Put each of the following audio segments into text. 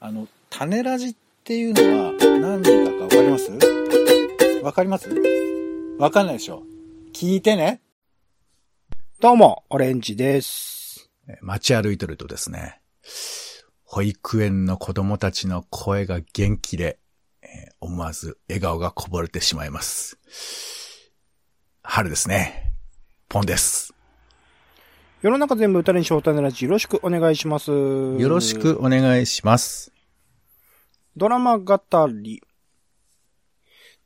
あの、種ラジっていうのは何だかわかります？わかります？わかんないでしょ聞いてね。どうも、オレンジです。街歩いてるとですね、保育園の子供たちの声が元気で、えー思わず笑顔がこぼれてしまいます。春ですね。ポンです。世の中全部歌に翔太のラジよろしくお願いします。よよろしく。お願いします。ドラマ語り。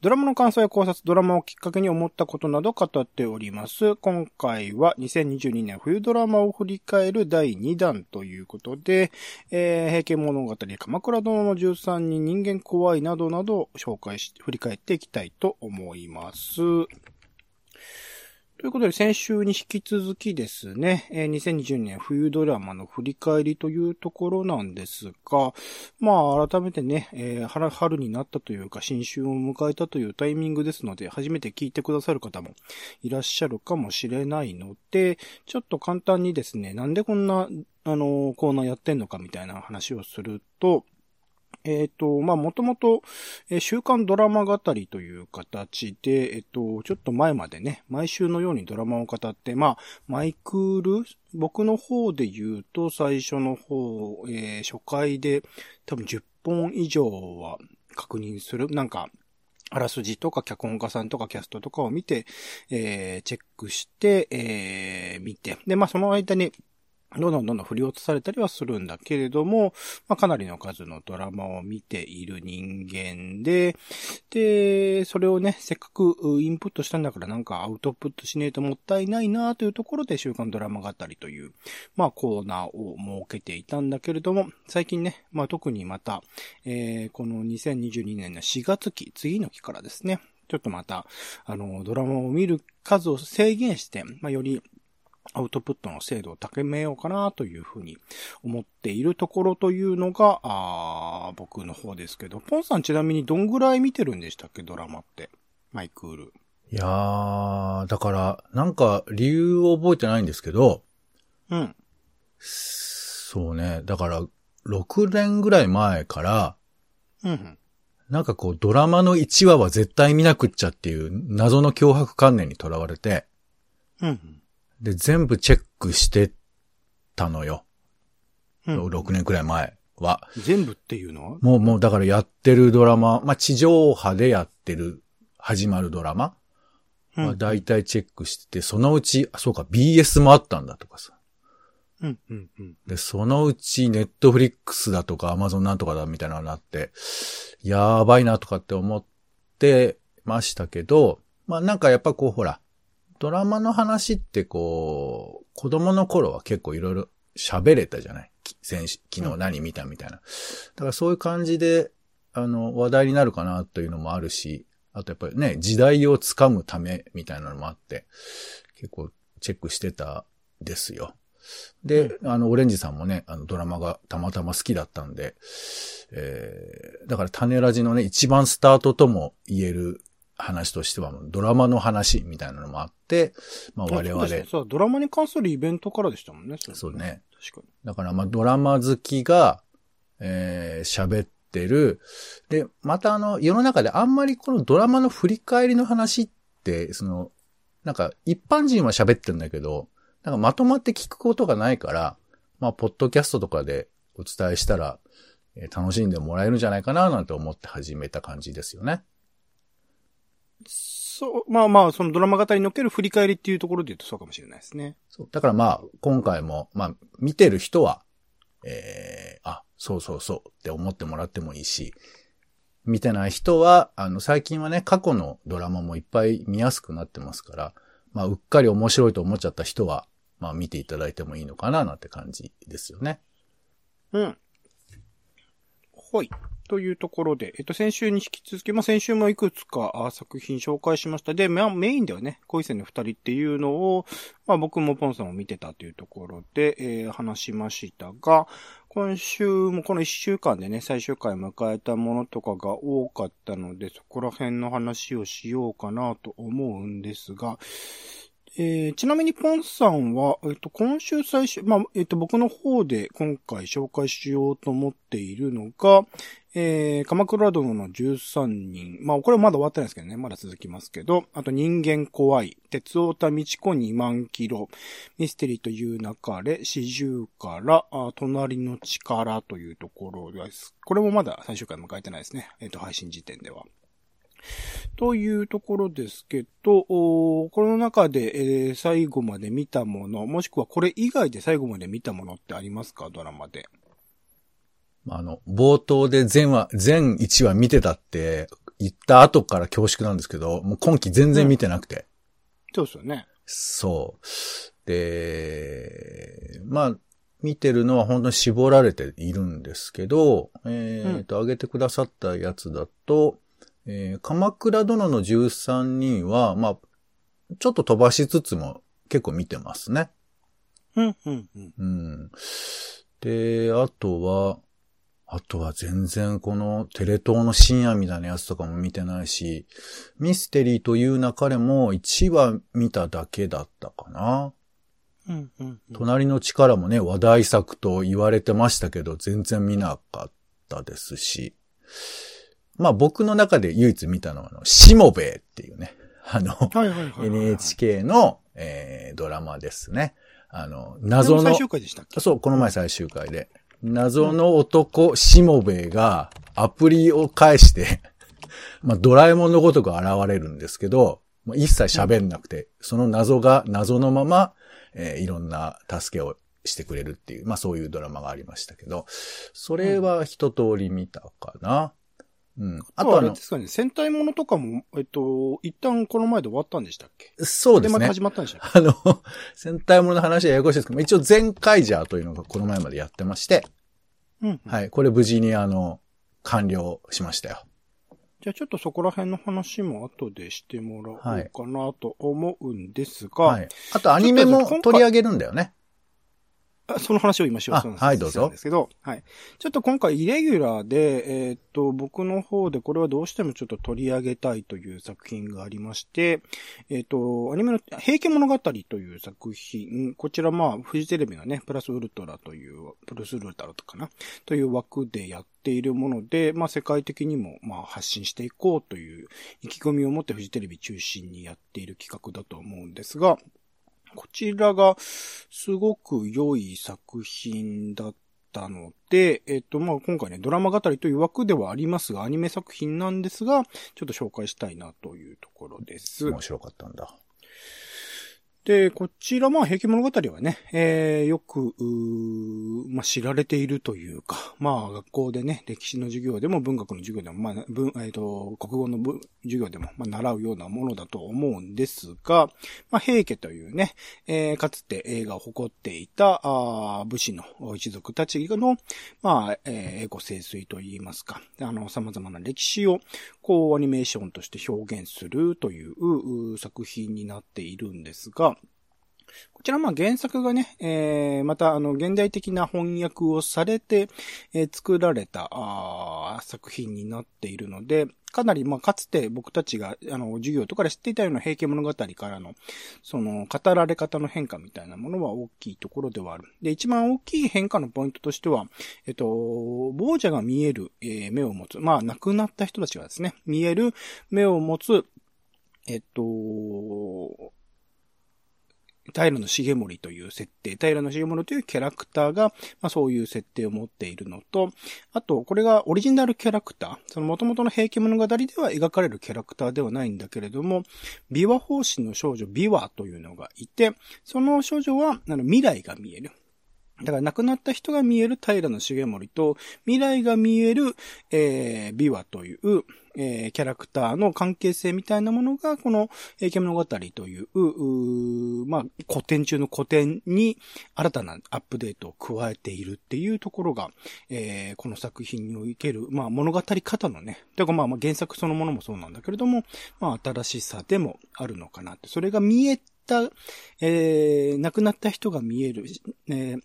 ドラマの感想や考察、ドラマをきっかけに思ったことなど語っております。今回は2022年冬ドラマを振り返る第2弾ということで、えー、平家物語、鎌倉殿の13人、人間怖いなどなどを紹介し、振り返っていきたいと思います。ということで、先週に引き続きですね、え2020年冬ドラマの振り返りというところなんですが、まあ、改めてね、えー春、春になったというか、新春を迎えたというタイミングですので、初めて聞いてくださる方もいらっしゃるかもしれないので、ちょっと簡単にですね、なんでこんな、あの、コーナーやってんのかみたいな話をすると、えっ、と、まあ、もともと、えー週刊ドラマ語りという形で、えっ、と、ちょっと前までね、毎週のようにドラマを語って、まあ、マイクール、僕の方で言うと、最初の方、えー初回で多分10本以上は確認する。なんか、あらすじとか脚本家さんとかキャストとかを見て、えーチェックして、えー見て。で、まあその間に、どんどんどんどん振り落とされたりはするんだけれども、まあかなりの数のドラマを見ている人間で、で、それをね、せっかくインプットしたんだからなんかアウトプットしねえともったいないなというところで週刊ドラマ語りという、まあコーナーを設けていたんだけれども、最近ね、まあ特にまた、えーこの2022年の4月期、次の期からですね、ちょっとまた、あの、ドラマを見る数を制限して、まあよりアウトプットの精度を高めようかなというふうに思っているところというのが、あー僕の方ですけど、ポンさんちなみにどんぐらい見てるんでしたっけ、ドラマって。マイクール。いやー、だから、なんか理由を覚えてないんですけど、うん。そうね、だから、6年ぐらい前から、うん。なんかこう、ドラマの1話は絶対見なくっちゃっていう謎の脅迫観念にとらわれて、うん。で、全部チェックしてたのよ。うん。6年くらい前は。全部っていうのは？もう、もうだからやってるドラマ、まあ、地上波でやってる、始まるドラマうんは大体チェックしてて、そのうち、あ、そうか、BS もあったんだとかさ。うん。うん。うん。で、そのうち、ネットフリックスだとか、アマゾンなんとかだみたいなのになって、やばいなとかって思ってましたけど、まあなんかやっぱこう、ほら、ドラマの話ってこう、子供の頃は結構いろいろ喋れたじゃない？き先週昨日何見たみたいな。だからそういう感じで、あの、話題になるかなというのもあるし、あとやっぱりね、時代をつかむためみたいなのもあって、結構チェックしてたですよ。で、あの、オレンジさんもね、あの、ドラマがたまたま好きだったんで、えー、だから種ラジのね、一番スタートとも言える話としては、ドラマの話みたいなのもあって、まあ我々、あそうドラマに関するイベントからでしたもんね。れそうね。確かに。だからまあドラマ好きが、えー喋ってる。で、またあの、世の中であんまりこのドラマの振り返りの話って、その、なんか一般人は喋ってるんだけど、なんかまとまって聞くことがないから、まあ、ポッドキャストとかでお伝えしたら、えー楽しんでもらえるんじゃないかな、なんて思って始めた感じですよね。そう、まあまあ、そのドラマ語りにおける振り返りっていうところで言うとそうかもしれないですね。そう。だからまあ、今回も、まあ、見てる人は、えー、あ、そうそうそうって思ってもらってもいいし、見てない人は、あの、最近はね、過去のドラマもいっぱい見やすくなってますから、まあ、うっかり面白いと思っちゃった人は、まあ、見ていただいてもいいのかな、なんて感じですよね。うん。はい。というところで、えっと、先週に引き続き、まあ、先週もいくつか作品紹介しました。で、まあ、メインではね、恋戦の二人っていうのを、まあ、僕もポンさんも見てたというところで、えー話しましたが、今週もこの一週間でね、最終回を迎えたものとかが多かったので、そこら辺の話をしようかなと思うんですが、えー、ちなみにポンさんは、えっ、と、今週最終、まあ、えっ、と、僕の方で今回紹介しようと思っているのが、えー、鎌倉殿の13人。まあ、これはまだ終わってないですけどね。まだ続きますけど。あと、人間怖い。鉄オタ道子2万キロ。ミステリーという中で、四十から、あ隣の力というところです。これもまだ最終回迎えてないですね。えっ、と、配信時点では。というところですけど、この中で、えー、最後まで見たもの、もしくはこれ以外で最後まで見たものってありますか？ドラマで。あの、冒頭で全話、全1話見てたって言った後から恐縮なんですけど、もう今期全然見てなくて。うん、そうですよね。そう。で、まあ、見てるのは本当に絞られているんですけど、えっ、ー、と、うん、上げてくださったやつだと、えー、鎌倉殿の13人は、まあ、ちょっと飛ばしつつも結構見てますね。うん、うん、うん。うん。で、あとは、あとは全然このテレ東の深夜みたいなやつとかも見てないし、ミステリーという中でも1話見ただけだったかな。うんうんうん、隣の力もね、話題作と言われてましたけど、全然見なかったですし。まあ僕の中で唯一見たのは、あの、しもべえっていうね、あの、NHK の、えー、ドラマですね。あの、謎の。最終回でしたっけ？そう、この前最終回で。謎の男、しもべえがアプリを介して まあドラえもんのごとく現れるんですけど、まあ、一切喋んなくて、その謎が謎のまま、えー、いろんな助けをしてくれるっていう、まあそういうドラマがありましたけど、それは一通り見たかな。うん。あとあれですかね、戦隊ものとかも、えっと、一旦この前で終わったんでしたっけ？そうですね。で、また始まったんでしたっけ？あの、戦隊ものの話はややこしいですけど、一応全カイジャーというのがこの前までやってまして、うん、はい。これ無事にあの、完了しましたよ。じゃあちょっとそこら辺の話も後でしてもらおうかなと思うんですが。はい。あとアニメも取り上げるんだよね。その話を今しようとはい、どうぞ。ですけど、はい。ちょっと今回イレギュラーで、えー、っと、僕の方でこれはどうしてもちょっと取り上げたいという作品がありまして、えー、っと、アニメの平家物語という作品、こちらまあ、フジテレビのね、プラスウルトラという、プラスウルトラとかな、という枠でやっているもので、まあ世界的にもまあ発信していこうという意気込みを持ってフジテレビ中心にやっている企画だと思うんですが、こちらがすごく良い作品だったので、えっ、と、まあ、今回ね、ドラマ語りという枠ではありますが、アニメ作品なんですが、ちょっと紹介したいなというところです。面白かったんだ。で、こちら、まあ、平家物語はね、えー、よく、まあ、知られているというか、まあ、学校でね、歴史の授業でも文学の授業でも、まあ、文、えっ、ー、と、国語の授業でも、まあ、習うようなものだと思うんですが、まあ、平家というね、えー、かつて映画を誇っていた、あ武士の一族たちの、まあ、えー、エゴ清水といいますか、あの、様々な歴史を、こう、アニメーションとして表現するという作品になっているんですが、こちらまあ原作がね、えー、またあの現代的な翻訳をされて、えー、作られたあ作品になっているので、かなりまあかつて僕たちがあの授業とかで知っていたような平家物語からのその語られ方の変化みたいなものは大きいところではある。で、一番大きい変化のポイントとしては、えっと、亡者が見える、えー、目を持つ、まあ亡くなった人たちがですね、見える目を持つ、えっと、平野重盛という設定、平野重盛というキャラクターが、まあそういう設定を持っているのと、あと、これがオリジナルキャラクター、その元々の平家物語では描かれるキャラクターではないんだけれども、琵琶法師の少女琵琶というのがいて、その少女は、あの、未来が見える。だから亡くなった人が見える平野重盛と、未来が見える、えー、琵琶という、えー、キャラクターの関係性みたいなものが、この、えー、物語という、うまあ、古典中の古典に新たなアップデートを加えているっていうところが、えー、この作品における、まあ、物語方のね、だかまあ、まあ、原作そのものもそうなんだけれども、まあ、新しさでもあるのかなって、それが見えた、えー、亡くなった人が見える、えー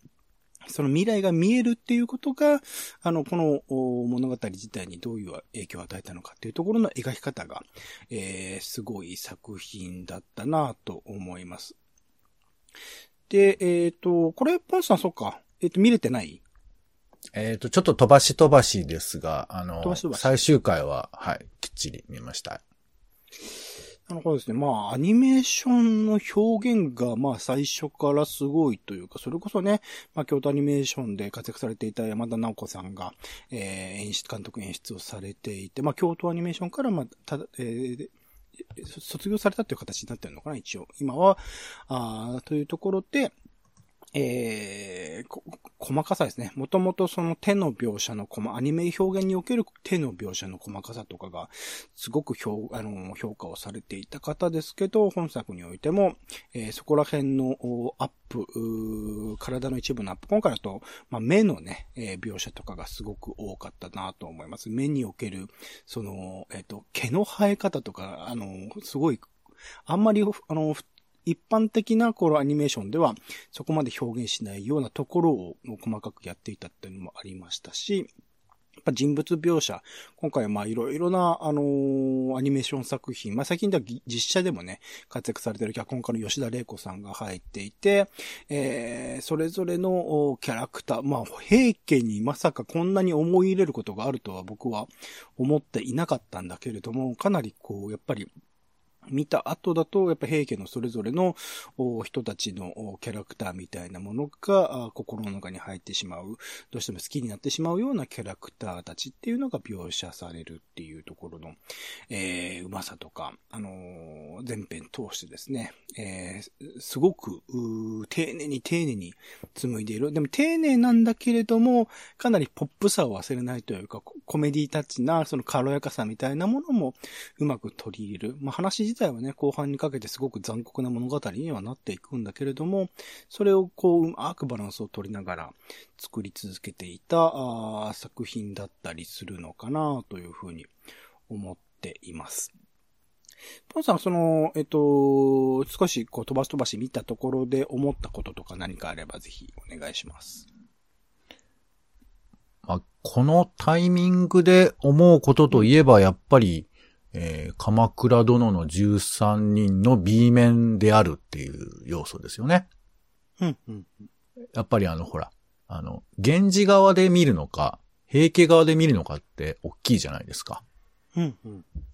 その未来が見えるっていうことが、あの、この物語自体にどういう影響を与えたのかっていうところの描き方が、えー、すごい作品だったなと思います。で、えっ、ー、と、これ、ポンさん、そっか。えっ、ー、と、見れてない？えっ、と、ちょっと飛ばし飛ばしですが、あの、最終回は、はい、きっちり見ました。なるほどですね。まあ、アニメーションの表現が、まあ、最初からすごいというか、それこそね、まあ、京都アニメーションで活躍されていた山田直子さんが、えー、演出、監督演出をされていて、まあ、京都アニメーションから、まあ、ただ、えー、卒業されたという形になってるのかな、一応。今は、あというところで、えー、細かさですね。もともとその手の描写の細、アニメ表現における手の描写の細かさとかが、すごく評あの評価をされていた方ですけど、本作においても、えー、そこら辺のアップ、体の一部のアップ、今回だと、まあ、目のね、えー、描写とかがすごく多かったなと思います。目における、その、えっ、ー、と、毛の生え方とか、あの、すごいあんまり、あの、一般的なこのアニメーションではそこまで表現しないようなところを細かくやっていたっていうのもありましたし、やっぱ人物描写、今回はまあいろいろな、あのー、アニメーション作品、まあ最近では実写でもね、活躍されてる脚本家の吉田玲子さんが入っていて、えー、それぞれのキャラクター、まあ平家にまさかこんなに思い入れることがあるとは僕は思っていなかったんだけれども、かなりこう、やっぱり見た後だと、やっぱ平家のそれぞれの人たちのキャラクターみたいなものが心の中に入ってしまう、どうしても好きになってしまうようなキャラクターたちっていうのが描写されるっていうところの、えー、うまさとか、あのー、前編通してですね、えー、すごく、丁寧に丁寧に紡いでいる。でも丁寧なんだけれども、かなりポップさを忘れないというか、コメディタッチな、その軽やかさみたいなものもうまく取り入れる。まあ、話体はね、後半にかけてすごく残酷な物語にはなっていくんだけれども、それをこう、うまくバランスを取りながら作り続けていた作品だったりするのかなというふうに思っています。ポンさん、その、えっと、少しこう飛ばし飛ばし見たところで思ったこととか何かあればぜひお願いします。まあ、このタイミングで思うことといえば、やっぱり、えー、鎌倉殿の13人の B 面であるっていう要素ですよね。やっぱりあの、ほら、あの、源氏側で見るのか、平家側で見るのかって大きいじゃないですか。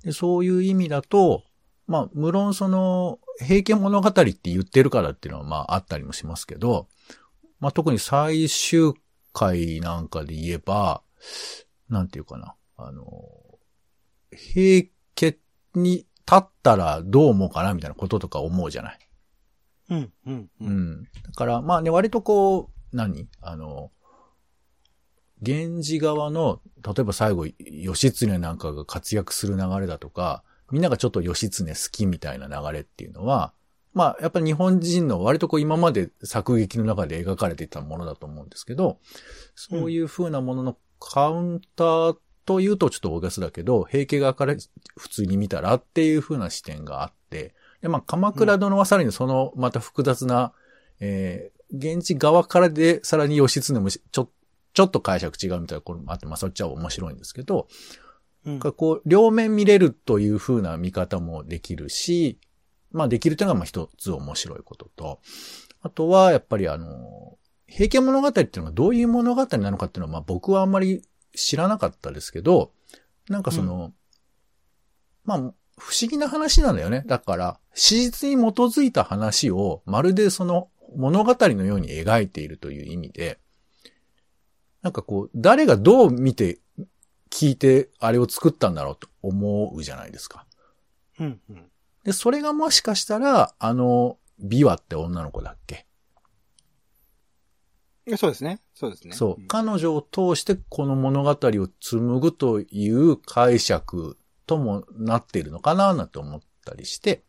でそういう意味だと、まあ、無論その、平家物語って言ってるからっていうのはまああったりもしますけど、まあ特に最終回なんかで言えば、なんていうかな、あの、平に立ったらどう思うかなみたいなこととか思うじゃない？うん、うん、うん。だからまあね、割とこう、何？あの、源氏側の、例えば最後、義経なんかが活躍する流れだとか、みんながちょっと義経好きみたいな流れっていうのは、まあ、やっぱり日本人の割とこう今まで作劇の中で描かれていたものだと思うんですけど、そういう風なもののカウンターというとちょっと大げさだけど、平家側から普通に見たらっていう風な視点があって、で、まあ、鎌倉殿はさらにそのまた複雑な、えー、現地側からでさらに義経もちょ、ちょっと解釈違うみたいなところもあって、まあ、そっちは面白いんですけど、うん、こう、両面見れるという風な見方もできるし、まあできるというのがまあ一つ面白いことと、あとはやっぱりあの、平家物語っていうのがどういう物語なのかっていうのはまあ僕はあんまり知らなかったですけど、なんかその、うん、まあ不思議な話なんだよね。だから、史実に基づいた話をまるでその物語のように描いているという意味で、なんかこう、誰がどう見て、聞いてあれを作ったんだろうと思うじゃないですか。うんうん。で、それがもしかしたら、あの、ビワって女の子だっけそうですね。そうですね。そう。彼女を通してこの物語を紡ぐという解釈ともなっているのかななんて思ったりして。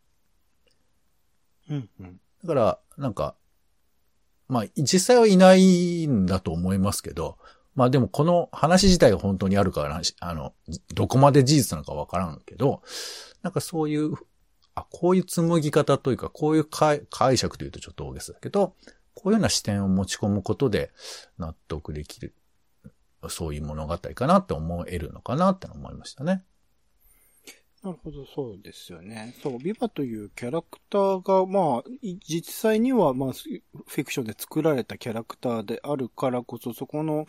うんうん。だから、なんか、まあ、実際はいないんだと思いますけど、まあでもこの話自体が本当にあるから、あの、どこまで事実なのかわからんけど、なんかそういうあ、こういう紡ぎ方というか、こういう解釈というとちょっと大げさだけど、こういうような視点を持ち込むことで納得できる、そういう物語かなって思えるのかなって思いましたね。なるほど、そうですよね。そう、ビバというキャラクターが、まあ、実際には、まあ、フィクションで作られたキャラクターであるからこそ、そこの、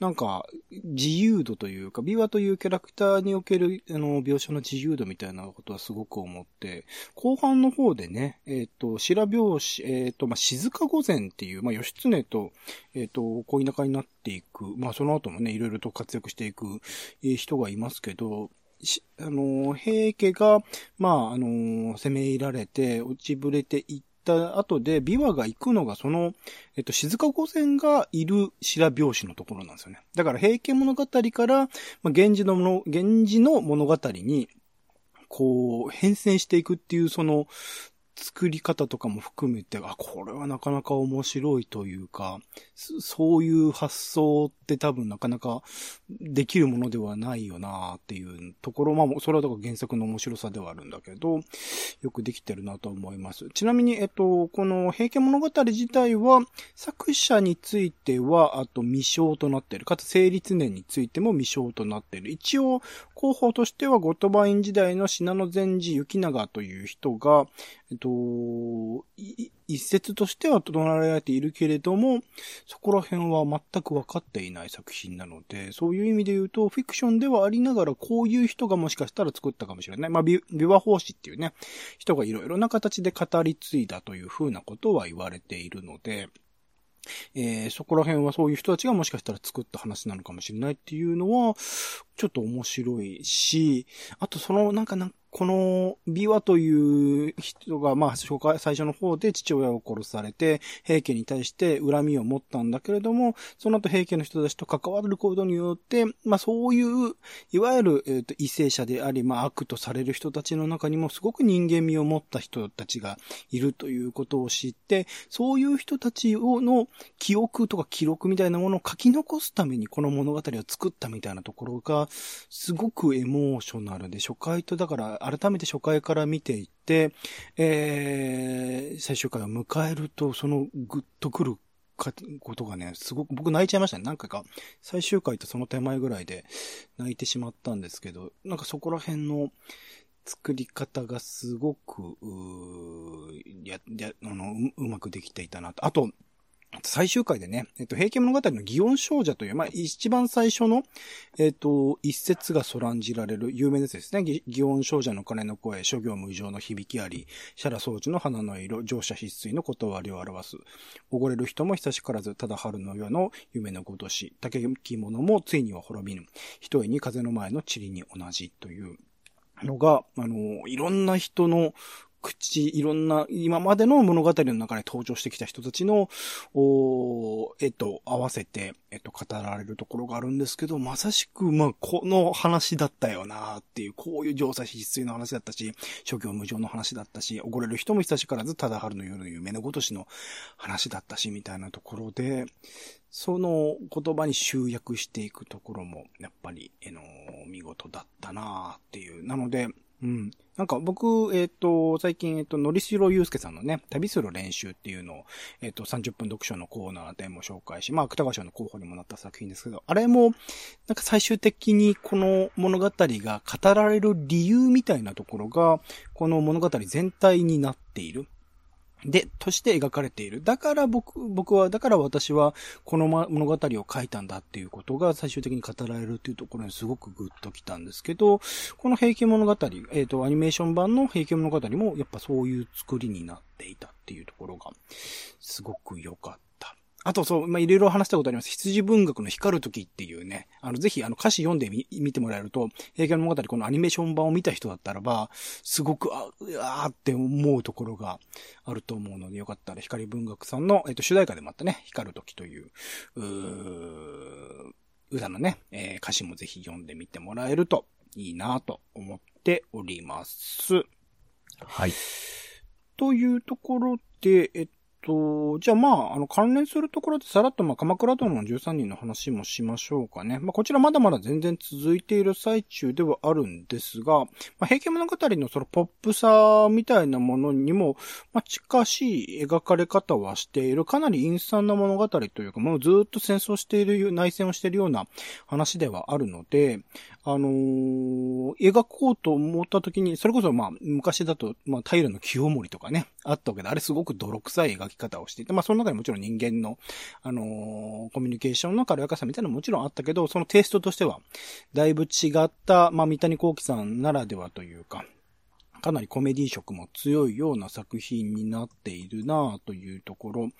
なんか、自由度というか、ビバというキャラクターにおける、あの、描写の自由度みたいなことはすごく思って、後半の方でね、えっ、ー、と、白拍子、えっ、ー、と、まあ、静か御前っていう、まあ、義経と、えっ、ー、と、恋仲になっていく、まあ、その後もね、いろいろと活躍していく人がいますけど、あの、平家が、まあ、あの、攻め入られて、落ちぶれていった後で、琵琶が行くのが、その、えっと、静御前がいる白拍子のところなんですよね。だから、平家物語から、まあ、源氏のもの、源氏の物語に、こう、変遷していくっていう、その、作り方とかも含めて、あ、これはなかなか面白いというか、そういう発想って多分なかなかできるものではないよなっていうところ、まあ、それはだから原作の面白さではあるんだけど、よくできてるなと思います。ちなみに、えっと、この平家物語自体は、作者については、あと未章となっている。かつ成立年についても未章となっている。一応、候補としては、後鳥羽院時代の信濃禅寺幸長という人が、えっと、一説としては唱えられているけれども、そこら辺は全く分かっていない作品なので、そういう意味で言うと、フィクションではありながら、こういう人がもしかしたら作ったかもしれない。まあ、ビワ法師っていうね、人がいろいろな形で語り継いだというふうなことは言われているので、えー、そこら辺はそういう人たちがもしかしたら作った話なのかもしれないっていうのは、ちょっと面白いし、あとそのなんかなんこの、ビワという人が、まあ、初回、最初の方で父親を殺されて、平家に対して恨みを持ったんだけれども、その後平家の人たちと関わることによって、まあ、そういう、いわゆる、えっ、ー、と、異性者であり、まあ、悪とされる人たちの中にも、すごく人間味を持った人たちがいるということを知って、そういう人たちをの記憶とか記録みたいなものを書き残すために、この物語を作ったみたいなところが、すごくエモーショナルで、初回とだから、改めて初回から見ていて、えー、最終回を迎えると、そのグッとくるか、ことがね、すごく、僕泣いちゃいましたね。何回か、最終回とその手前ぐらいで泣いてしまったんですけど、なんかそこら辺の作り方がすごく、うや、や、あのう、うまくできていたなと。あと、最終回でね、えっと、平家物語の祇園少女という、まあ、一番最初の、えっと、一節がそらんじられる有名なやつですね。祇園少女の鐘の声、諸行無常の響きあり、シャラ装置の花の色、乗車必須の断りを表す。おごれる人も久しからず、ただ春の夜の夢のごとし、竹き物もついには滅びぬ。一重に風の前の塵に同じというのが、あの、いろんな人の口、いろんな、今までの物語の中で登場してきた人たちの、おえっと、合わせて、えっと、語られるところがあるんですけど、まさしく、まあ、この話だったよなっていう、こういう乗車必須の話だったし、諸行無常の話だったし、おごれる人も久しからず、ただ春の夜の夢のごとしの話だったし、みたいなところで、その言葉に集約していくところも、やっぱり、えの、見事だったなっていう。なので、うん。なんか僕、えっ、ー、と、最近、えっ、ー、と、のりしろゆうすけさんのね、旅する練習っていうのを、えっ、ー、と、30分読書のコーナーでも紹介し、まあ、芥川賞の候補にもなった作品ですけど、あれも、なんか最終的にこの物語が語られる理由みたいなところが、この物語全体になっている。で、として描かれている。だから僕、僕は、だから私は、この物語を書いたんだっていうことが最終的に語られるっていうところにすごくグッときたんですけど、この平家物語、えっ、ー、と、アニメーション版の平家物語も、やっぱそういう作りになっていたっていうところが、すごく良かったあとそう、まあ、いろいろ話したことあります。羊文学の光る時っていうね、あの、ぜひ、あの、歌詞読んでみ、見てもらえると、平家物語、このアニメーション版を見た人だったらば、すごく、あ、うわーって思うところがあると思うので、よかったら光文学さんの、えっと、主題歌でもあったね、光る時という、うー歌のね、えー、歌詞もぜひ読んでみてもらえるといいなと思っております。はい。というところで、えっと、じゃあまあ、あの、関連するところでさらっとまあ、鎌倉殿の13人の話もしましょうかね。まあ、こちらまだまだ全然続いている最中ではあるんですが、まあ、平家物語のそのポップさみたいなものにも、まあ、近しい描かれ方はしている、かなり陰惨な物語というか、もうずっと戦争している、内戦をしているような話ではあるので、あのー、描こうと思った時に、それこそまあ、昔だと、まあ、平の清盛とかね、あったわけで、あれすごく泥臭い描き方をしていて、まあ、その中にもちろん人間の、あのー、コミュニケーションの軽やかさみたいなのももちろんあったけど、そのテイストとしては、だいぶ違った、まあ、三谷幸喜さんならではというか、かなりコメディ色も強いような作品になっているなというところ。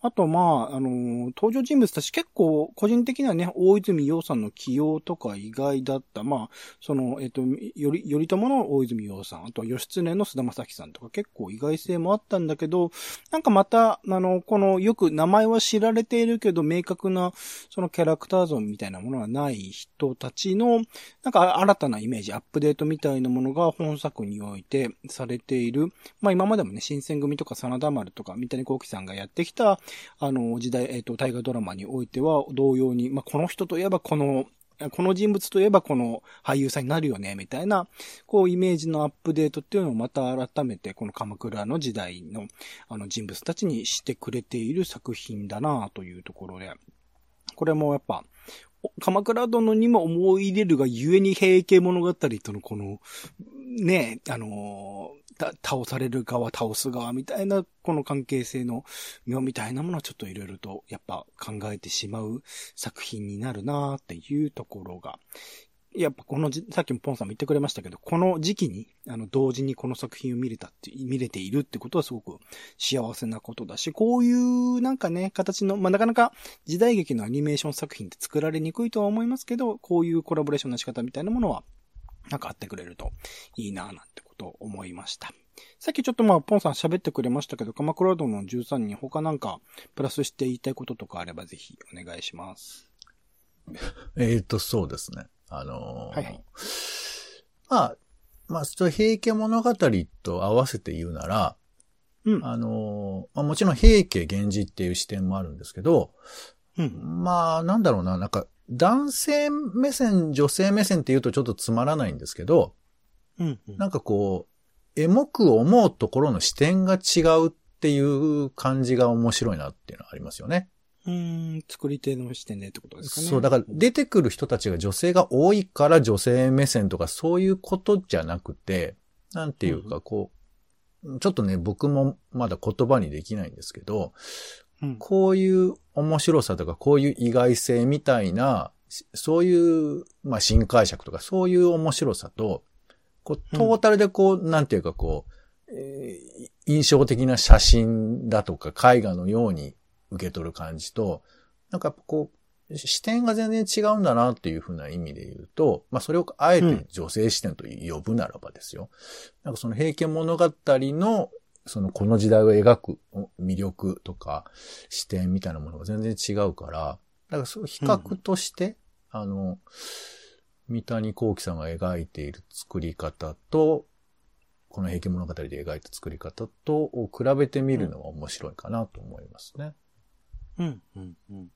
あと、まあ、あのー、登場人物たち結構、個人的にはね、大泉洋さんの起用とか意外だった。まあ、その、えっ、と、より、よりともの大泉洋さん、あとは義経の菅田正樹さんとか結構意外性もあったんだけど、なんかまた、あの、この、よく名前は知られているけど、明確な、そのキャラクター像みたいなものがない人たちの、なんか新たなイメージ、アップデートみたいなものが本作においててされている、まあ今までもね、新選組とか真田丸とか三谷幸喜さんがやってきた、あの、時代、えっ、ー、と、大河ドラマにおいては同様に、まあこの人といえばこの、この人物といえばこの俳優さんになるよね、みたいな、こうイメージのアップデートっていうのをまた改めてこの鎌倉の時代のあの人物たちにしてくれている作品だなというところで、これもやっぱ、鎌倉殿にも思い入れるがゆえに平家物語とのこの、ね、あの倒される側、倒す側みたいな、この関係性の妙みたいなものはちょっといろいろとやっぱ考えてしまう作品になるなっていうところが、やっぱこのじ、さっきもポンさんも言ってくれましたけど、この時期に、あの、同時にこの作品を見れたって、見れているってことはすごく幸せなことだし、こういうなんかね、形の、まあ、なかなか時代劇のアニメーション作品って作られにくいとは思いますけど、こういうコラボレーションの仕方みたいなものは、なんかあってくれるといいなぁなんてことを思いました。さっきちょっとまあ、ポンさん喋ってくれましたけど、鎌倉殿の13人他なんかプラスして言いたいこととかあればぜひお願いします。えっと、そうですね。あのー、はいはい。まあ、まあ、平家物語と合わせて言うなら、うん。あのー、まあ、もちろん平家源氏っていう視点もあるんですけど、うん。まあ、なんだろうな、なんか、男性目線、女性目線って言うとちょっとつまらないんですけど、うん、うん。なんかこう、エモく思うところの視点が違うっていう感じが面白いなっていうのはありますよね。うん、作り手の視点でってことですかね。そう、だから出てくる人たちが女性が多いから女性目線とかそういうことじゃなくて、なんていうかこう、うん、ちょっとね、僕もまだ言葉にできないんですけど、うん、こういう面白さとかこういう意外性みたいな、そういう、まあ、新解釈とかそういう面白さと、こう、トータルでこう、うん、なんていうかこう、えー、印象的な写真だとか絵画のように受け取る感じと、なんかこう、視点が全然違うんだなっていうふうな意味で言うと、まあそれをあえて女性視点と呼ぶならばですよ。うん、なんかその平家物語の、そのこの時代を描く魅力とか視点みたいなものが全然違うから、だからそう比較として、うん、あの、三谷幸喜さんが描いている作り方と、この平家物語で描いた作り方とを比べてみるのは面白いかなと思いますね。うん、うん、うん。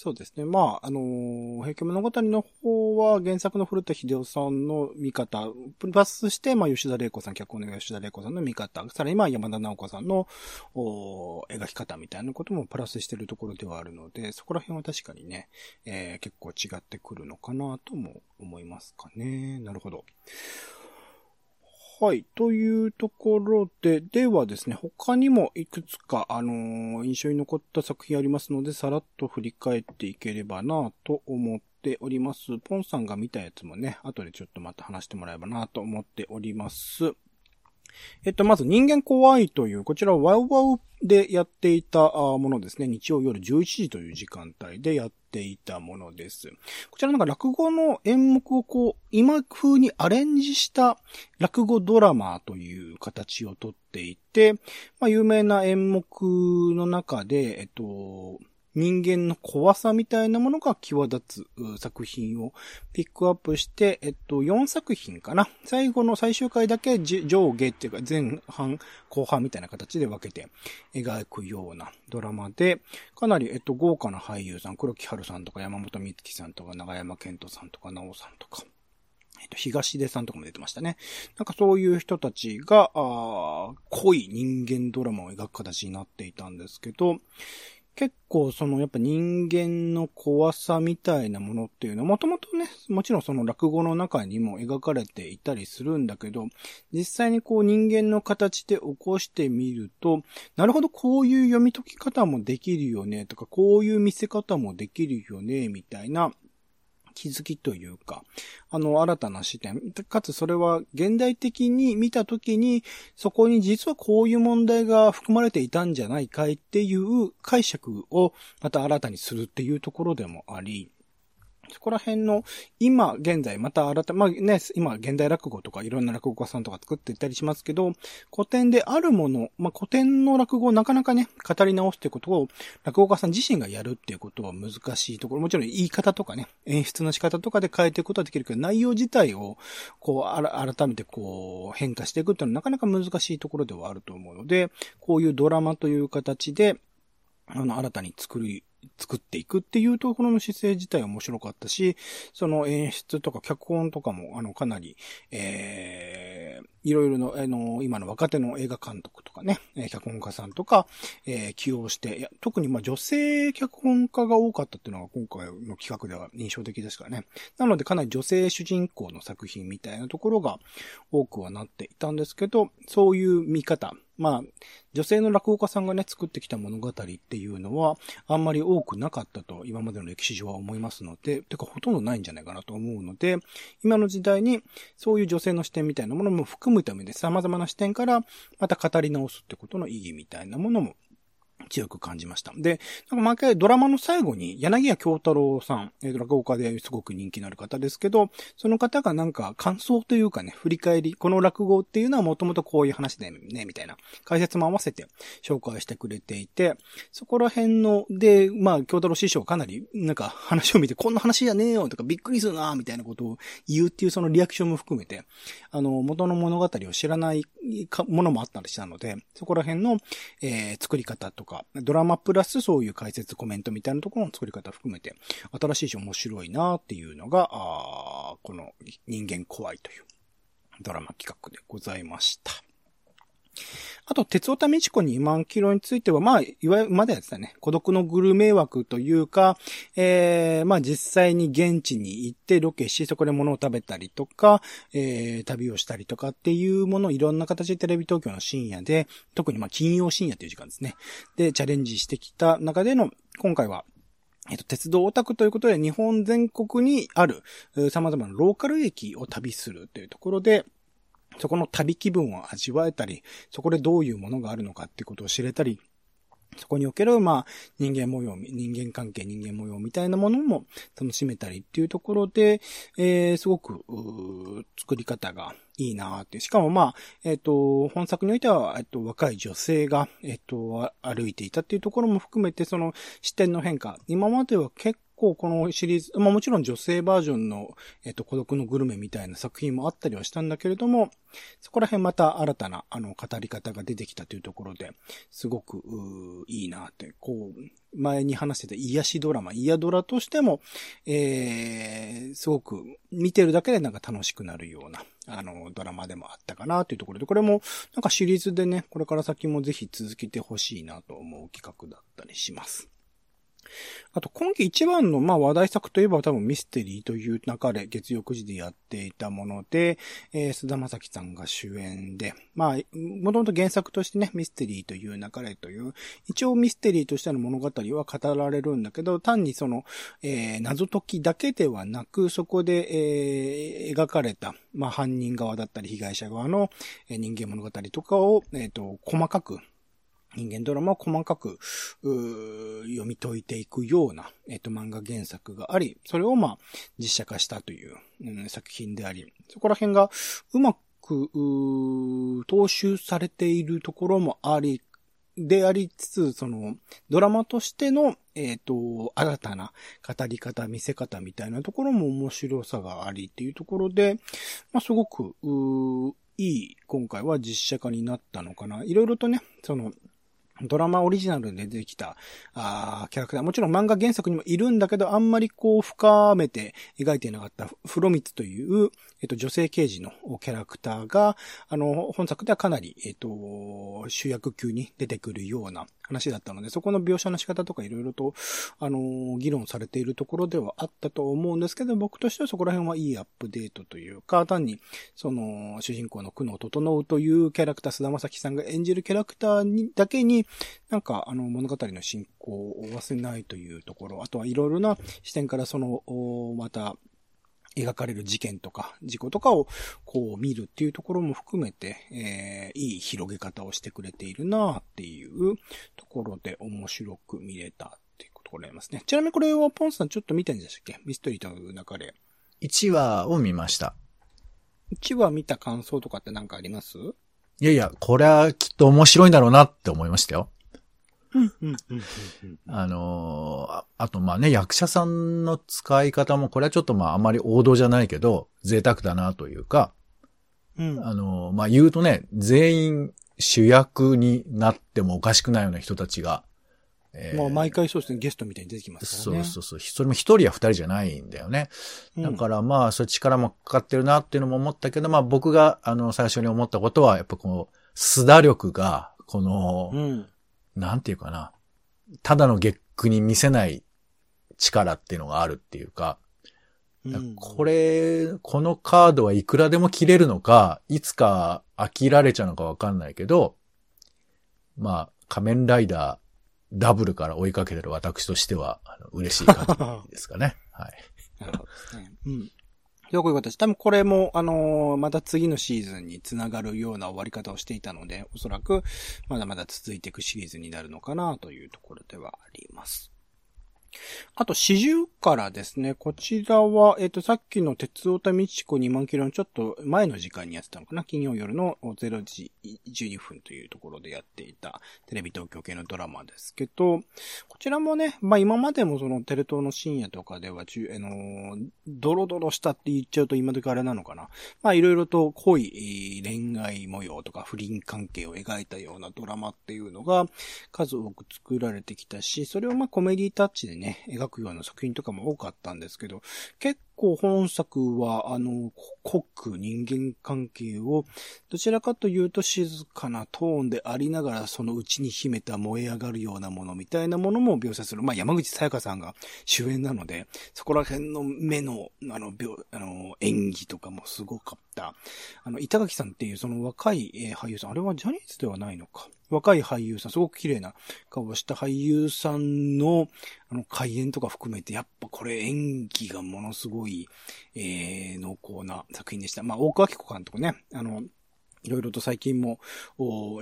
そうですね。まあ、あのー、平家物語の方は原作の古田秀夫さんの見方、プラスして、まあ、吉田玲子さん、脚本の吉田玲子さんの見方、さらにまあ、山田直子さんの、お描き方みたいなこともプラスしてるところではあるので、そこら辺は確かにね、えー、結構違ってくるのかなとも思いますかね。なるほど。はい。というところで、ではですね、他にもいくつか、あのー、印象に残った作品ありますので、さらっと振り返っていければなと思っております。ポンさんが見たやつもね、後でちょっとまた話してもらえばなと思っております。えっと、まず人間怖いという、こちらワウワウでやっていたものですね。日曜夜11時という時間帯でやっていたものです。こちらなんか落語の演目をこう、今風にアレンジした落語ドラマという形をとっていて、まあ有名な演目の中で、えっと、人間の怖さみたいなものが際立つ作品をピックアップして、えっと、4作品かな。最後の最終回だけ上下っていうか前半、後半みたいな形で分けて描くようなドラマで、かなり、えっと、豪華な俳優さん、黒木春さんとか山本美月さんとか長山健人さんとか直さんとか、えっと、東出さんとかも出てましたね。なんかそういう人たちが、あ濃い人間ドラマを描く形になっていたんですけど、結構そのやっぱ人間の怖さみたいなものっていうのはもともとね、もちろんその落語の中にも描かれていたりするんだけど、実際にこう人間の形で起こしてみると、なるほどこういう読み解き方もできるよねとか、こういう見せ方もできるよねみたいな気づきというか、あの、新たな視点。かつそれは現代的に見たときに、そこに実はこういう問題が含まれていたんじゃないかいっていう解釈をまた新たにするっていうところでもあり、そこら辺の、今、現在、また新た、まあね、今、現代落語とかいろんな落語家さんとか作っていったりしますけど、古典であるもの、まあ古典の落語をなかなかね、語り直すってことを、落語家さん自身がやるっていうことは難しいところ、もちろん言い方とかね、演出の仕方とかで変えていくことはできるけど、内容自体を、こう、あら、改めてこう、変化していくっていうのはなかなか難しいところではあると思うので、こういうドラマという形で、あの、新たに作り、作っていくっていうところの姿勢自体面白かったし、その演出とか脚本とかも、あの、かなり、えー、いろいろの、あの、今の若手の映画監督とかね、脚本家さんとか、えー、起用して、いや特にまあ女性脚本家が多かったっていうのが今回の企画では印象的ですからね。なのでかなり女性主人公の作品みたいなところが多くはなっていたんですけど、そういう見方、まあ、女性の落語家さんがね、作ってきた物語っていうのは、あんまり多くなかったと、今までの歴史上は思いますので、てかほとんどないんじゃないかなと思うので、今の時代に、そういう女性の視点みたいなものも含むためで、様々な視点から、また語り直すってことの意義みたいなものも強く感じました。で、なんか毎回ドラマの最後に柳家京太郎さん、えー、落語家ですごく人気のある方ですけど、その方がなんか感想というかね、振り返り、この落語っていうのはもともとこういう話でね、みたいな解説も合わせて紹介してくれていて、そこら辺の、で、まあ、京太郎師匠かなり、なんか話を見て、こんな話じゃねえよとかびっくりするなみたいなことを言うっていうそのリアクションも含めて、あの、元の物語を知らないものもあったりしたので、そこら辺の、えー、作り方とか、ドラマプラスそういう解説コメントみたいなところの作り方含めて、新しいし面白いなっていうのが、あこの人間怖いというドラマ企画でございました。あと、鉄オタミチコ2万キロについては、まあ、いわゆる、まだやってたね、孤独のグルメ枠というか、えー、まあ実際に現地に行ってロケし、そこで物を食べたりとか、えー、旅をしたりとかっていうものいろんな形でテレビ東京の深夜で、特にまあ金曜深夜という時間ですね。で、チャレンジしてきた中での、今回は、えっと、鉄道オタクということで、日本全国にある、様々なローカル駅を旅するというところで、そこの旅気分を味わえたり、そこでどういうものがあるのかっていうことを知れたり、そこにおける、まあ、人間模様、人間関係、人間模様みたいなものも楽しめたりっていうところで、えー、すごく、作り方がいいなって。しかもまあ、えっ、ー、と、本作においては、えっ、ー、と、若い女性が、えっ、ー、と、歩いていたっていうところも含めて、その視点の変化。今までは結構このシリーズ、まあもちろん女性バージョンの、えっと、孤独のグルメみたいな作品もあったりはしたんだけれども、そこら辺また新たな、あの、語り方が出てきたというところで、すごく、いいなって、こう、前に話してた癒しドラマ、癒ドラとしても、えー、すごく見てるだけでなんか楽しくなるような、あの、ドラマでもあったかなというところで、これもなんかシリーズでね、これから先もぜひ続けてほしいなと思う企画だったりします。あと、今季一番の、まあ、話題作といえば多分ミステリーという流れ、月曜9時でやっていたもので、えー、菅田正樹さんが主演で、まあ、もともと原作としてね、ミステリーという流れという、一応ミステリーとしての物語は語られるんだけど、単にその、えー、謎解きだけではなく、そこで、えー、描かれた、まあ、犯人側だったり被害者側の、人間物語とかを、えっ、ー、と、細かく、人間ドラマを細かく、読み解いていくような、えっ、と、漫画原作があり、それをまあ、実写化したという、うん、作品であり、そこら辺がうまく、踏襲されているところもあり、でありつつ、その、ドラマとしての、えっ、ー、と、新たな語り方、見せ方みたいなところも面白さがありっていうところで、まあ、すごく、いい、今回は実写化になったのかな。いろいろとね、その、ドラマオリジナルで出てきた、あキャラクター。もちろん漫画原作にもいるんだけど、あんまりこう深めて描いていなかったフロミツという、えっと、女性刑事のキャラクターが、あの、本作ではかなり、えっと、主役級に出てくるような話だったので、そこの描写の仕方とかいろいろと、あの、議論されているところではあったと思うんですけど、僕としてはそこら辺はいいアップデートというか、単に、その、主人公の苦悩を整うというキャラクター、菅田正樹さんが演じるキャラクターに、だけに、なんか、あの、物語の進行を忘れないというところ、あとはいろいろな視点からその、また、描かれる事件とか事故とかをこう見るっていうところも含めて、えー、いい広げ方をしてくれているなっていうところで面白く見れたっていうことがありますね。ちなみにこれはポンさんちょっと見てんでしたっけ？ミステリーとの中で。1話を見ました。1話見た感想とかって何かあります？いやいや、これはきっと面白いんだろうなって思いましたよ。あのー、あとまあね、役者さん。の使い方も、これはちょっとまああまり王道じゃないけど、贅沢だなというか、うん、あのー、まあ言うとね、全員主役になってもおかしくないような人たちが、えー、まあ毎回そうですね、ゲストみたいに出てきますからね。そうそうそう。それも一人や二人じゃないん。だよね。だからまあ、それ力もかかってるなっていうのも思ったけど、まあ僕が、あの、最初に思ったことは、やっぱこの、須田力が、この、うん、なんていうかな、ただの月句に見せない力っていうのがあるっていうか、これ、このカードはいくらでも切れるのか、いつか飽きられちゃうのかわかんないけど、まあ、仮面ライダーダブルから追いかけてる私としては、あの嬉しい感じですかね。はい。なるほどですね。うん。よくいうことです。多分これも、あのー、また次のシーズンにつながるような終わり方をしていたので、おそらく、まだまだ続いていくシリーズになるのかなというところではあります。あと、四十からですね、こちらは、えっ、ー、と、さっきの鉄オタミチコ2万キロのちょっと前の時間にやってたのかな。金曜夜の0時12分というところでやっていたテレビ東京系のドラマですけど、こちらもね、まあ今までもそのテレ東の深夜とかでは、あの、ドロドロしたって言っちゃうと今時あれなのかな。まあいろいろと濃い恋愛模様とか不倫関係を描いたようなドラマっていうのが数多く作られてきたし、それをまあコメディタッチでね、描くような作品とかも多かったんですけど、結構本作は、あの、濃く人間関係を、どちらかというと静かなトーンでありながら、その内に秘めた燃え上がるようなものみたいなものも描写する。まあ、山口さやかさんが主演なので、そこら辺の目の、あの、描、あの、演技とかもすごかった。あの、板垣さんっていうその若い、え、俳優さん、あれはジャニーズではないのか。若い俳優さん、すごく綺麗な顔をした俳優さんの、あの、開演とか含めて、やっぱこれ演技がものすごい、えー、濃厚な作品でした。まあ、大川明子監督ね、あの、いろいろと最近も、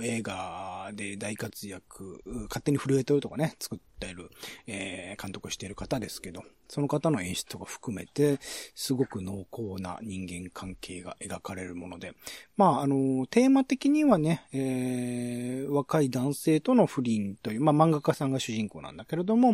映画で大活躍、勝手に震えてるとかね、作ってる、えー、監督している方ですけど、その方の演出とか含めて、すごく濃厚な人間関係が描かれるもので、まあ、あの、テーマ的にはね、えー、若い男性との不倫という、まあ、漫画家さんが主人公なんだけれども、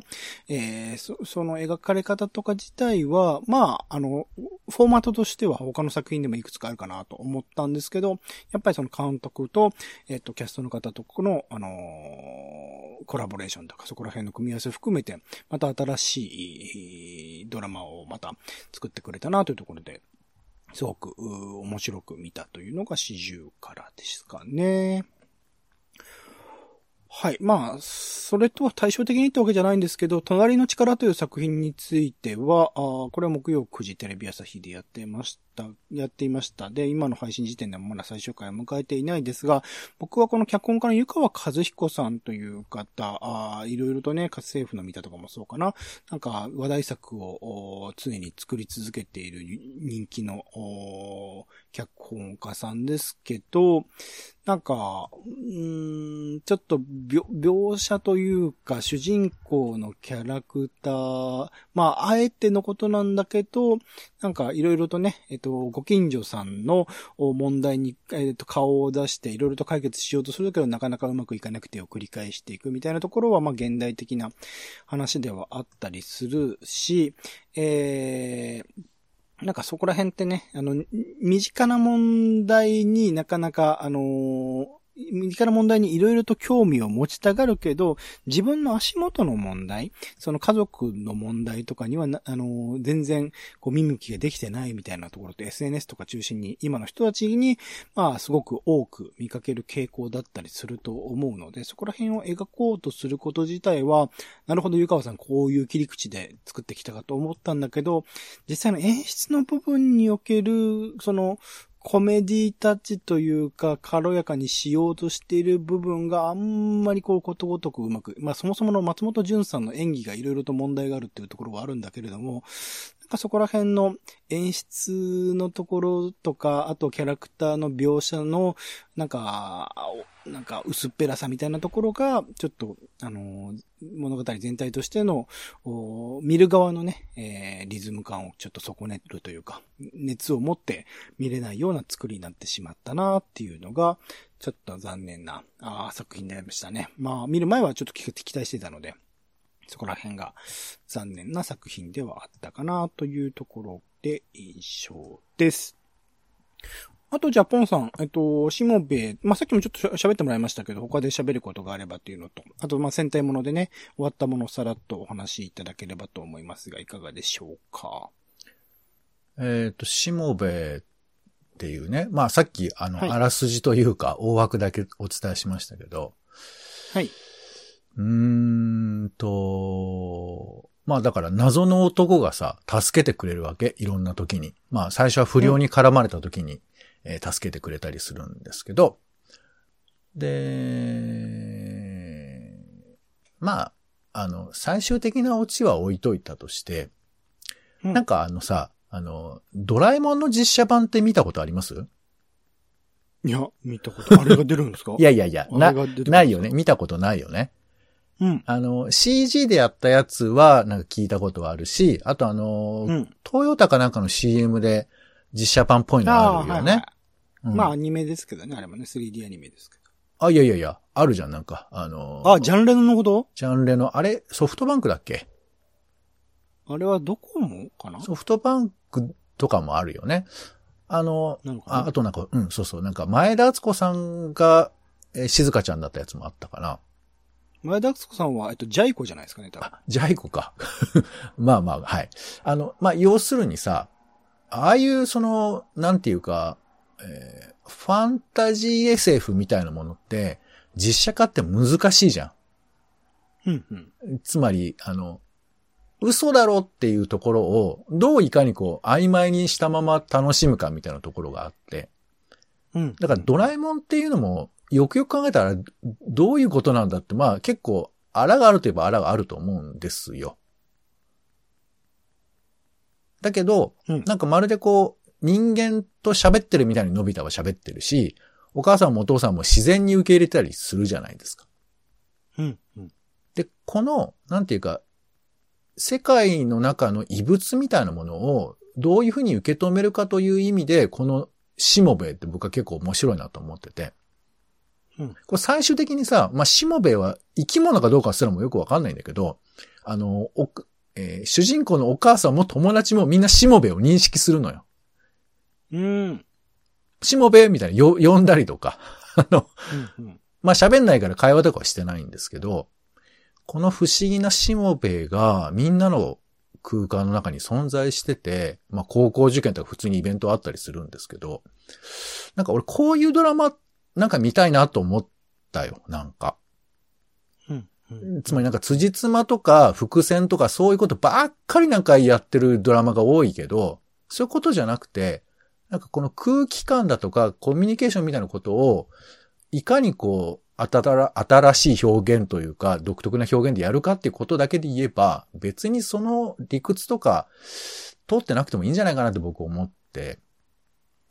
えー、そその描かれ方とか自体は、まあ、あの、フォーマットとしては他の作品でもいくつかあるかなと思ったんですけど、やっぱりその監督と、えっ、と、キャストの方とこの、あのー、コラボレーションとかそこら辺の組み合わせ含めて、また新しいドラマをまた作ってくれたなというところで、すごく面白く見たというのが四十からですかね。はい。まあ、それとは対照的にってわけじゃないんですけど、隣の力という作品については、あこれは木曜9時テレビ朝日でやってました、やっていました。で、今の配信時点でもまだ最終回を迎えていないですが、僕はこの脚本家の湯川和彦さんという方、あいろいろとね、政府の見たとかもそうかな。なんか話題作を常に作り続けている人気の脚本家さんですけど、なんか、うん、ちょっと描描写というか、主人公のキャラクター、まあ、あえてのことなんだけど、なんかいろいろとね、えっと、ご近所さんの問題に、えっと、顔を出していろいろと解決しようとするけど、なかなかうまくいかなくてを繰り返していくみたいなところは、まあ、現代的な話ではあったりするし、えー、なんかそこら辺ってね、あの、身近な問題になかなか、あのー、身近な問題にいろいろと興味を持ちたがるけど、自分の足元の問題、その家族の問題とかにはあの、全然、こう、見向きができてないみたいなところって SNS とか中心に、今の人たちに、まあ、すごく多く見かける傾向だったりすると思うので、そこら辺を描こうとすること自体は、なるほど、ゆかわさん、こういう切り口で作ってきたかと思ったんだけど、実際の演出の部分における、その、コメディタッチというか、軽やかにしようとしている部分があんまりこうことごとくうまく、まあそもそもの松本潤さんの演技がいろいろと問題があるっていうところはあるんだけれども、なんかそこら辺の演出のところとか、あとキャラクターの描写の、なんか、なんか薄っぺらさみたいなところが、ちょっと、あの、物語全体としての、見る側のね、えー、リズム感をちょっと損ねるというか、熱を持って見れないような作りになってしまったなっていうのが、ちょっと残念なあ作品になりましたね。まあ、見る前はちょっと期待してたので、そこら辺が残念な作品ではあったかなというところで印象です。あと、じゃあ、ポンさん、えっと、しもべまあ、さっきもちょっと喋ってもらいましたけど、他で喋ることがあればっていうのと、あと、まあ、戦隊ものでね、終わったものをさらっとお話しいただければと思いますが、いかがでしょうか？えっ、と、しもべっていうね、まあ、さっき、あの、はい、あらすじというか、大枠だけお伝えしましたけど、はい。うーんと、まあだから謎の男がさ、助けてくれるわけ？いろんな時に。まあ最初は不良に絡まれた時に、えー、助けてくれたりするんですけど、で、まあ、あの、最終的なオチは置いといたとして、うん、なんかあのさ、あの、ドラえもんの実写版って見たことあります？いや、見たこと、あれが出るんですか？いやいやいや、な、ないよね。見たことないよね。うん。あの、CG でやったやつは、なんか聞いたことはあるし、あとあの、うん、トヨタかなんかの CM で実写版っぽいのあるよね。はいはいうん、まあアニメですけどね、あれもね、3D アニメですけど。あ、いやいやいや、あるじゃん、なんか、あのあ、ジャンレノのこと？ジャンレノ、あれ、ソフトバンクだっけ？あれはドコモかな？ソフトバンクとかもあるよね。あの、ああとなんか、うん、そうそう、なんか前田敦子さんが、えー、静香ちゃんだったやつもあったかな。前田敦子さんは、えっと、ジャイコじゃないですかね、多分。ジャイコか。まあまあ、はい。あの、まあ、要するにさ、ああいうその、なんていうか、えー、ファンタジー SF みたいなものって、実写化って難しいじゃん。うんうん、つまり、あの、嘘だろっていうところを、どういかにこう、曖昧にしたまま楽しむかみたいなところがあって。うん。だからドラえもんっていうのも、よくよく考えたら、どういうことなんだって、まあ結構、あらがあるといえばあらがあると思うんですよ。だけど、うん、なんかまるでこう、人間と喋ってるみたいにのび太は喋ってるし、お母さんもお父さんも自然に受け入れたりするじゃないですか。うん、うん。で、この、なんていうか、世界の中の異物みたいなものをどういうふうに受け止めるかという意味で、このしもべって僕は結構面白いなと思ってて。うん、これ最終的にさ、まあ、しもべは生き物かどうかすらもよくわかんないんだけど、あの、お、えー、主人公のお母さんも友達もみんなしもべを認識するのよ。うん。しもべみたいなよ、呼んだりとか。あの、うんうん、まあ、喋んないから会話とかはしてないんですけど、この不思議なしもべがみんなの空間の中に存在してて、まあ、高校受験とか普通にイベントあったりするんですけど、なんか俺こういうドラマなんか見たいなと思ったよ、なんか。つまりなんか辻褄とか伏線とかそういうことばっかりなんかやってるドラマが多いけど、そういうことじゃなくて、なんかこの空気感だとかコミュニケーションみたいなことを、いかにこう、新しい表現というか、独特な表現でやるかっていうことだけで言えば、別にその理屈とか、通ってなくてもいいんじゃないかなって僕思って、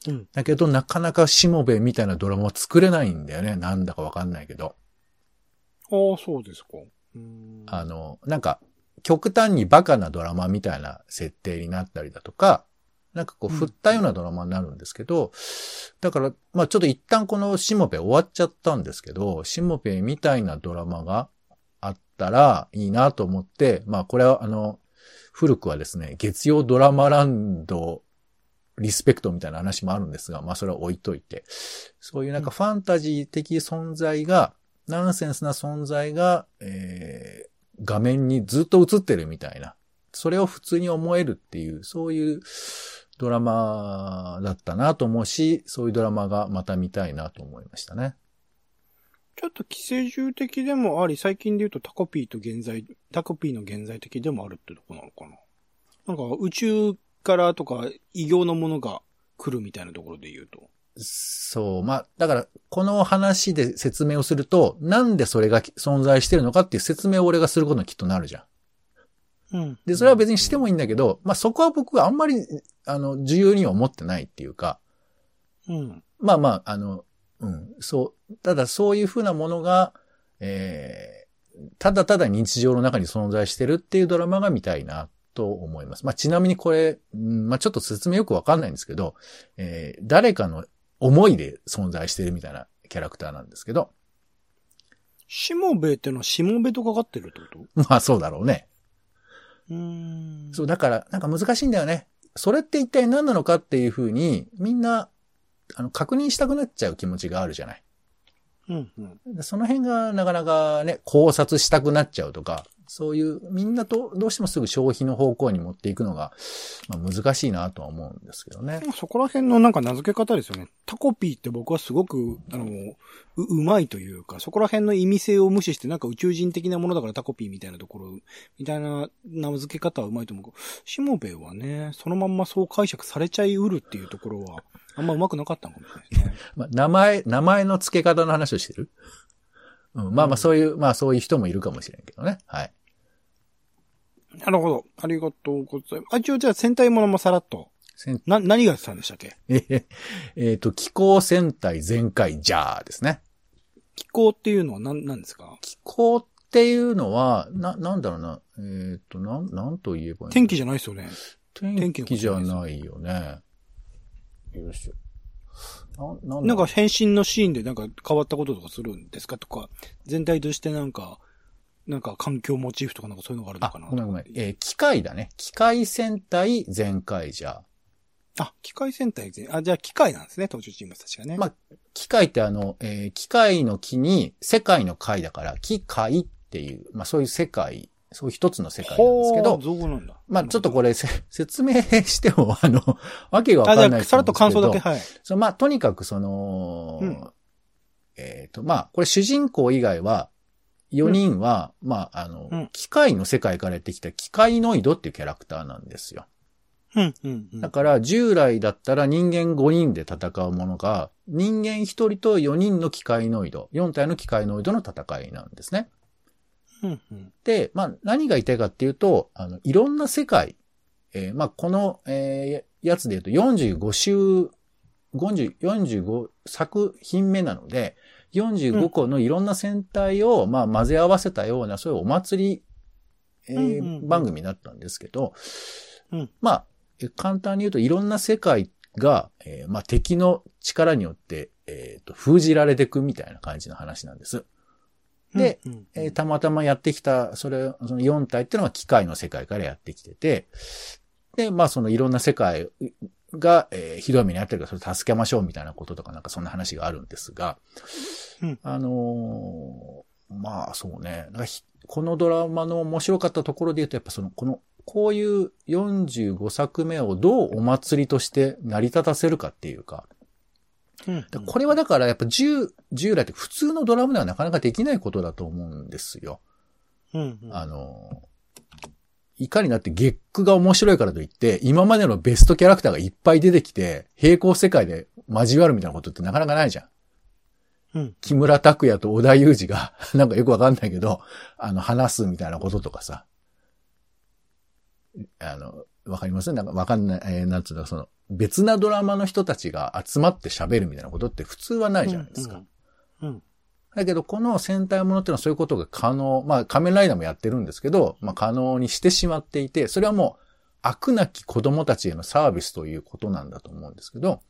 うん。だけど、なかなかしもべみたいなドラマは作れないんだよね。なんだかわかんないけど。ああ、そうですか。あの、なんか、極端にバカなドラマみたいな設定になったりだとか、なんかこう、振ったようなドラマになるんですけど、うん、だから、まあちょっと一旦このしもべ終わっちゃったんですけど、しもべみたいなドラマがあったらいいなと思って、まあこれはあの、古くはですね、月曜ドラマランドリスペクトみたいな話もあるんですが、まあそれは置いといて、そういうなんかファンタジー的存在が、うん、ナンセンスな存在が、えー、画面にずっと映ってるみたいな、それを普通に思えるっていう、そういうドラマだったなと思うし、そういうドラマがまた見たいなと思いましたね。ちょっと寄生獣的でもあり、最近で言うとタコピーと現在、タコピーの現在的でもあるってとこなのかな。なんか宇宙からとか異形のものが来るみたいなところで言うと。そう。まあ、だから、この話で説明をすると、なんでそれが存在してるのかっていう説明を俺がすることにきっとなるじゃん。うん。で、それは別にしてもいいんだけど、まあそこは僕はあんまり、あの、重要には思ってないっていうか、うん。まあまあ、あの、うん、そう、ただそういうふうなものが、えー、ただただ日常の中に存在してるっていうドラマが見たいなと思います。まあ、ちなみにこれ、まあ、ちょっと説明よくわかんないんですけど、えー、誰かの思いで存在してるみたいなキャラクターなんですけど。しもべってのはしもべとかかってるってこと？まあ、そうだろうね。うん。そう、だから、なんか難しいんだよね。それって一体何なのかっていうふうに、みんな、あの、確認したくなっちゃう気持ちがあるじゃない。うんうん、その辺がなかなかね、考察したくなっちゃうとか、そういう、みんなとどうしてもすぐ消費の方向に持っていくのが、まあ、難しいなとは思うんですけどね。そこら辺のなんか名付け方ですよね。タコピーって僕はすごく、あの、う、うまいというか、そこら辺の意味性を無視してなんか宇宙人的なものだからタコピーみたいなところ、みたいな名付け方はうまいと思う。しもべはね、そのまんまそう解釈されちゃいうるっていうところは、あんまうまくなかったのかもしれないですね。まあ、名前、名前の付け方の話をしてる？うん、まあまあそういう、まあそういう人もいるかもしれんけどね。はい。なるほど。ありがとうございます。あ、一応じゃあ戦隊ものもさらっと。な、何がしたんでしたっけ？えっ、えー、と、気候戦隊全開ジャーですね。気候っていうのは何、何ですか？気候っていうのは、な、なんだろうな。えっ、ー、と、なん、なんと言えばいい天気じゃないですよね。天気じゃないよね。よいしょ。な、なんなんか変身のシーンでなんか変わったこととかするんですか？とか、全体としてなんか、なんか環境モチーフとかなんかそういうのがあるのかな？ごめんごめん。えー、機械だね。機械戦隊全開じゃ。あ、機械戦隊全、あ、じゃあ機械なんですね、登場人物たちがね。まあ、機械ってあの、えー、機械の木に世界の会だから、機械っていう、まあそういう世界、そういう一つの世界なんですけど、なんだ。まあちょっとこれ説明しても、あの、わけがわかんないですけど。さらっと感想だけ、はい。そのまあとにかくその、うん、えっ、ー、と、まあこれ主人公以外は、4人は、うん、まあ、あの、うん、機械の世界からやってきた機械ノイドっていうキャラクターなんですよ。うんうんうん、だから、従来だったら人間5人で戦うものが、人間1人と4人の機械ノイド、4体の機械ノイドの戦いなんですね。うんうん、で、まあ、何が言いたいかっていうと、あの、いろんな世界、えー、まあ、この、えー、やつで言うと45週、50 45作品目なので、45個のいろんな戦隊を、まあ、混ぜ合わせたような、そういうお祭り、えー、番組だったんですけど、うん、まあ、簡単に言うといろんな世界が、えー、まあ、敵の力によって、えっ、ー、と、封じられていくみたいな感じの話なんです。で、えー、たまたまやってきた、それ、その4体っていうのは機械の世界からやってきてて、で、まあそのいろんな世界が、えー、ひどい目に遭ってるからそれ助けましょうみたいなこととかなんかそんな話があるんですが、うん、あのー、まあそうね、このドラマの面白かったところで言うとやっぱその、この、こういう45作目をどうお祭りとして成り立たせるかっていうか、うん、これはだからやっぱ従、従来って普通のドラムではなかなかできないことだと思うんですよ。うんうん、あの、いかになってゲックが面白いからといって、今までのベストキャラクターがいっぱい出てきて、平行世界で交わるみたいなことってなかなかないじゃん。うん。木村拓哉と小田裕二が、なんかよくわかんないけど、あの、話すみたいなこととかさ。あの、わかります？なんかわかんない、えー、なんつうの、その、別なドラマの人たちが集まって喋るみたいなことって普通はないじゃないですか。うん、うんだけど、この戦隊ものっていうのはそういうことが可能、まあ仮面ライダーもやってるんですけど、まあ可能にしてしまっていて、それはもう悪なき子供たちへのサービスということなんだと思うんですけど、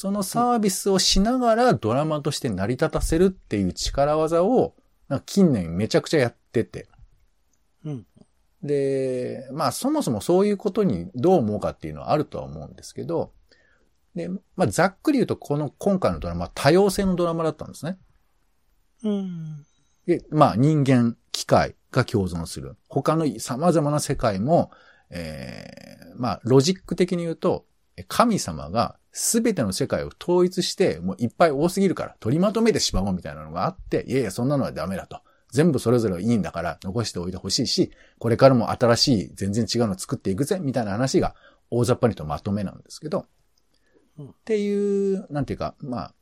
そのサービスをしながらドラマとして成り立たせるっていう力技を、近年めちゃくちゃやってて。うん。で、まあそもそもそういうことにどう思うかっていうのはあるとは思うんですけど、で、まあざっくり言うとこの今回のドラマは多様性のドラマだったんですね。うん。で、まあ人間、機械が共存する。他の様々な世界も、えー、まあロジック的に言うと、神様がすべての世界を統一して、もういっぱい多すぎるから取りまとめてしまおうみたいなのがあって、いやいや、そんなのはダメだと。全部それぞれいいんだから残しておいてほしいし、これからも新しい全然違うの作っていくぜ、みたいな話が大雑把にとまとめなんですけど、うん、っていう、なんていうか、まあ、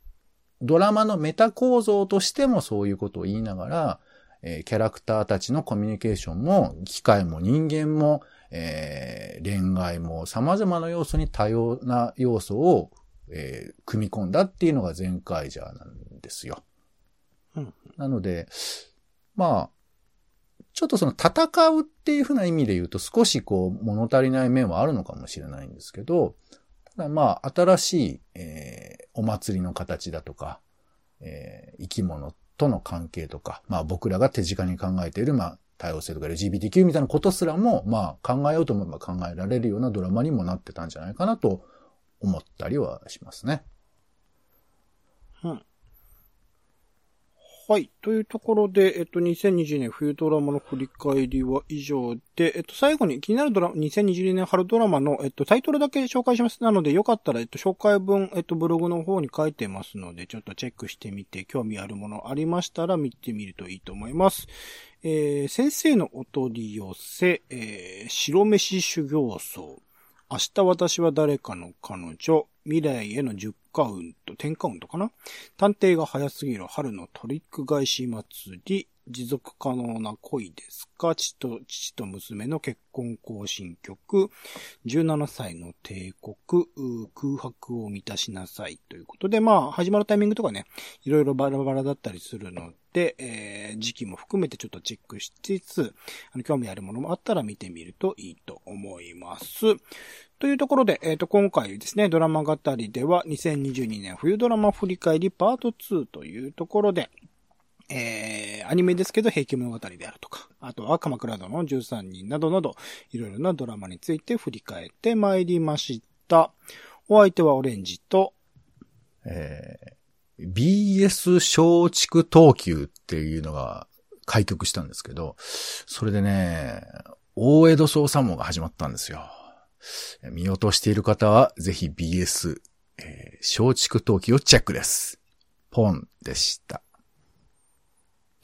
ドラマのメタ構造としてもそういうことを言いながら、えー、キャラクターたちのコミュニケーションも、機械も人間も、えー、恋愛も様々な要素に多様な要素を、えー、組み込んだっていうのが前回じゃなんですよ。うん、なので、まあ、ちょっとその戦うっていうふうな意味で言うと少しこう物足りない面はあるのかもしれないんですけど、ただまあ新しい、えー、お祭りの形だとか、えー、生き物との関係とか、まあ僕らが手近に考えている、まあ多様性とか LGBTQ みたいなことすらも、まあ考えようと思えば考えられるようなドラマにもなってたんじゃないかなと思ったりはしますね。うん。はい。というところで、えっと、2020年冬ドラマの振り返りは以上で、えっと、最後に気になるドラマ、2020年春ドラマの、えっと、タイトルだけ紹介します。なので、よかったら、えっと、紹介文、えっと、ブログの方に書いてますので、ちょっとチェックしてみて、興味あるものありましたら見てみるといいと思います。えー、先生のお取り寄せ、えー、白飯修行僧。明日私は誰かの彼女。未来への10カウント、10カウントかな探偵が早すぎる春のトリック返し祭り、持続可能な恋ですか？父と、父と娘の結婚行進曲、17歳の帝国、空白を満たしなさい。ということで、まあ、始まるタイミングとかね、いろいろバラバラだったりするので、えー、時期も含めてちょっとチェックしつつ、あの、興味あるものもあったら見てみるといいと思います。というところで、えっ、ー、と、今回ですね、ドラマ語りでは、2022年冬ドラマ振り返りパート2というところで、えー、アニメですけど、平家物語であるとか、あとは鎌倉殿の13人などなど、いろいろなドラマについて振り返ってまいりました。お相手はオレンジと、えー、BS 松竹東急っていうのが開局したんですけど、それでね、大江戸捜査網が始まったんですよ。見落としている方は、ぜひ BS、えー、松竹陶器をチェックです。ポンでした。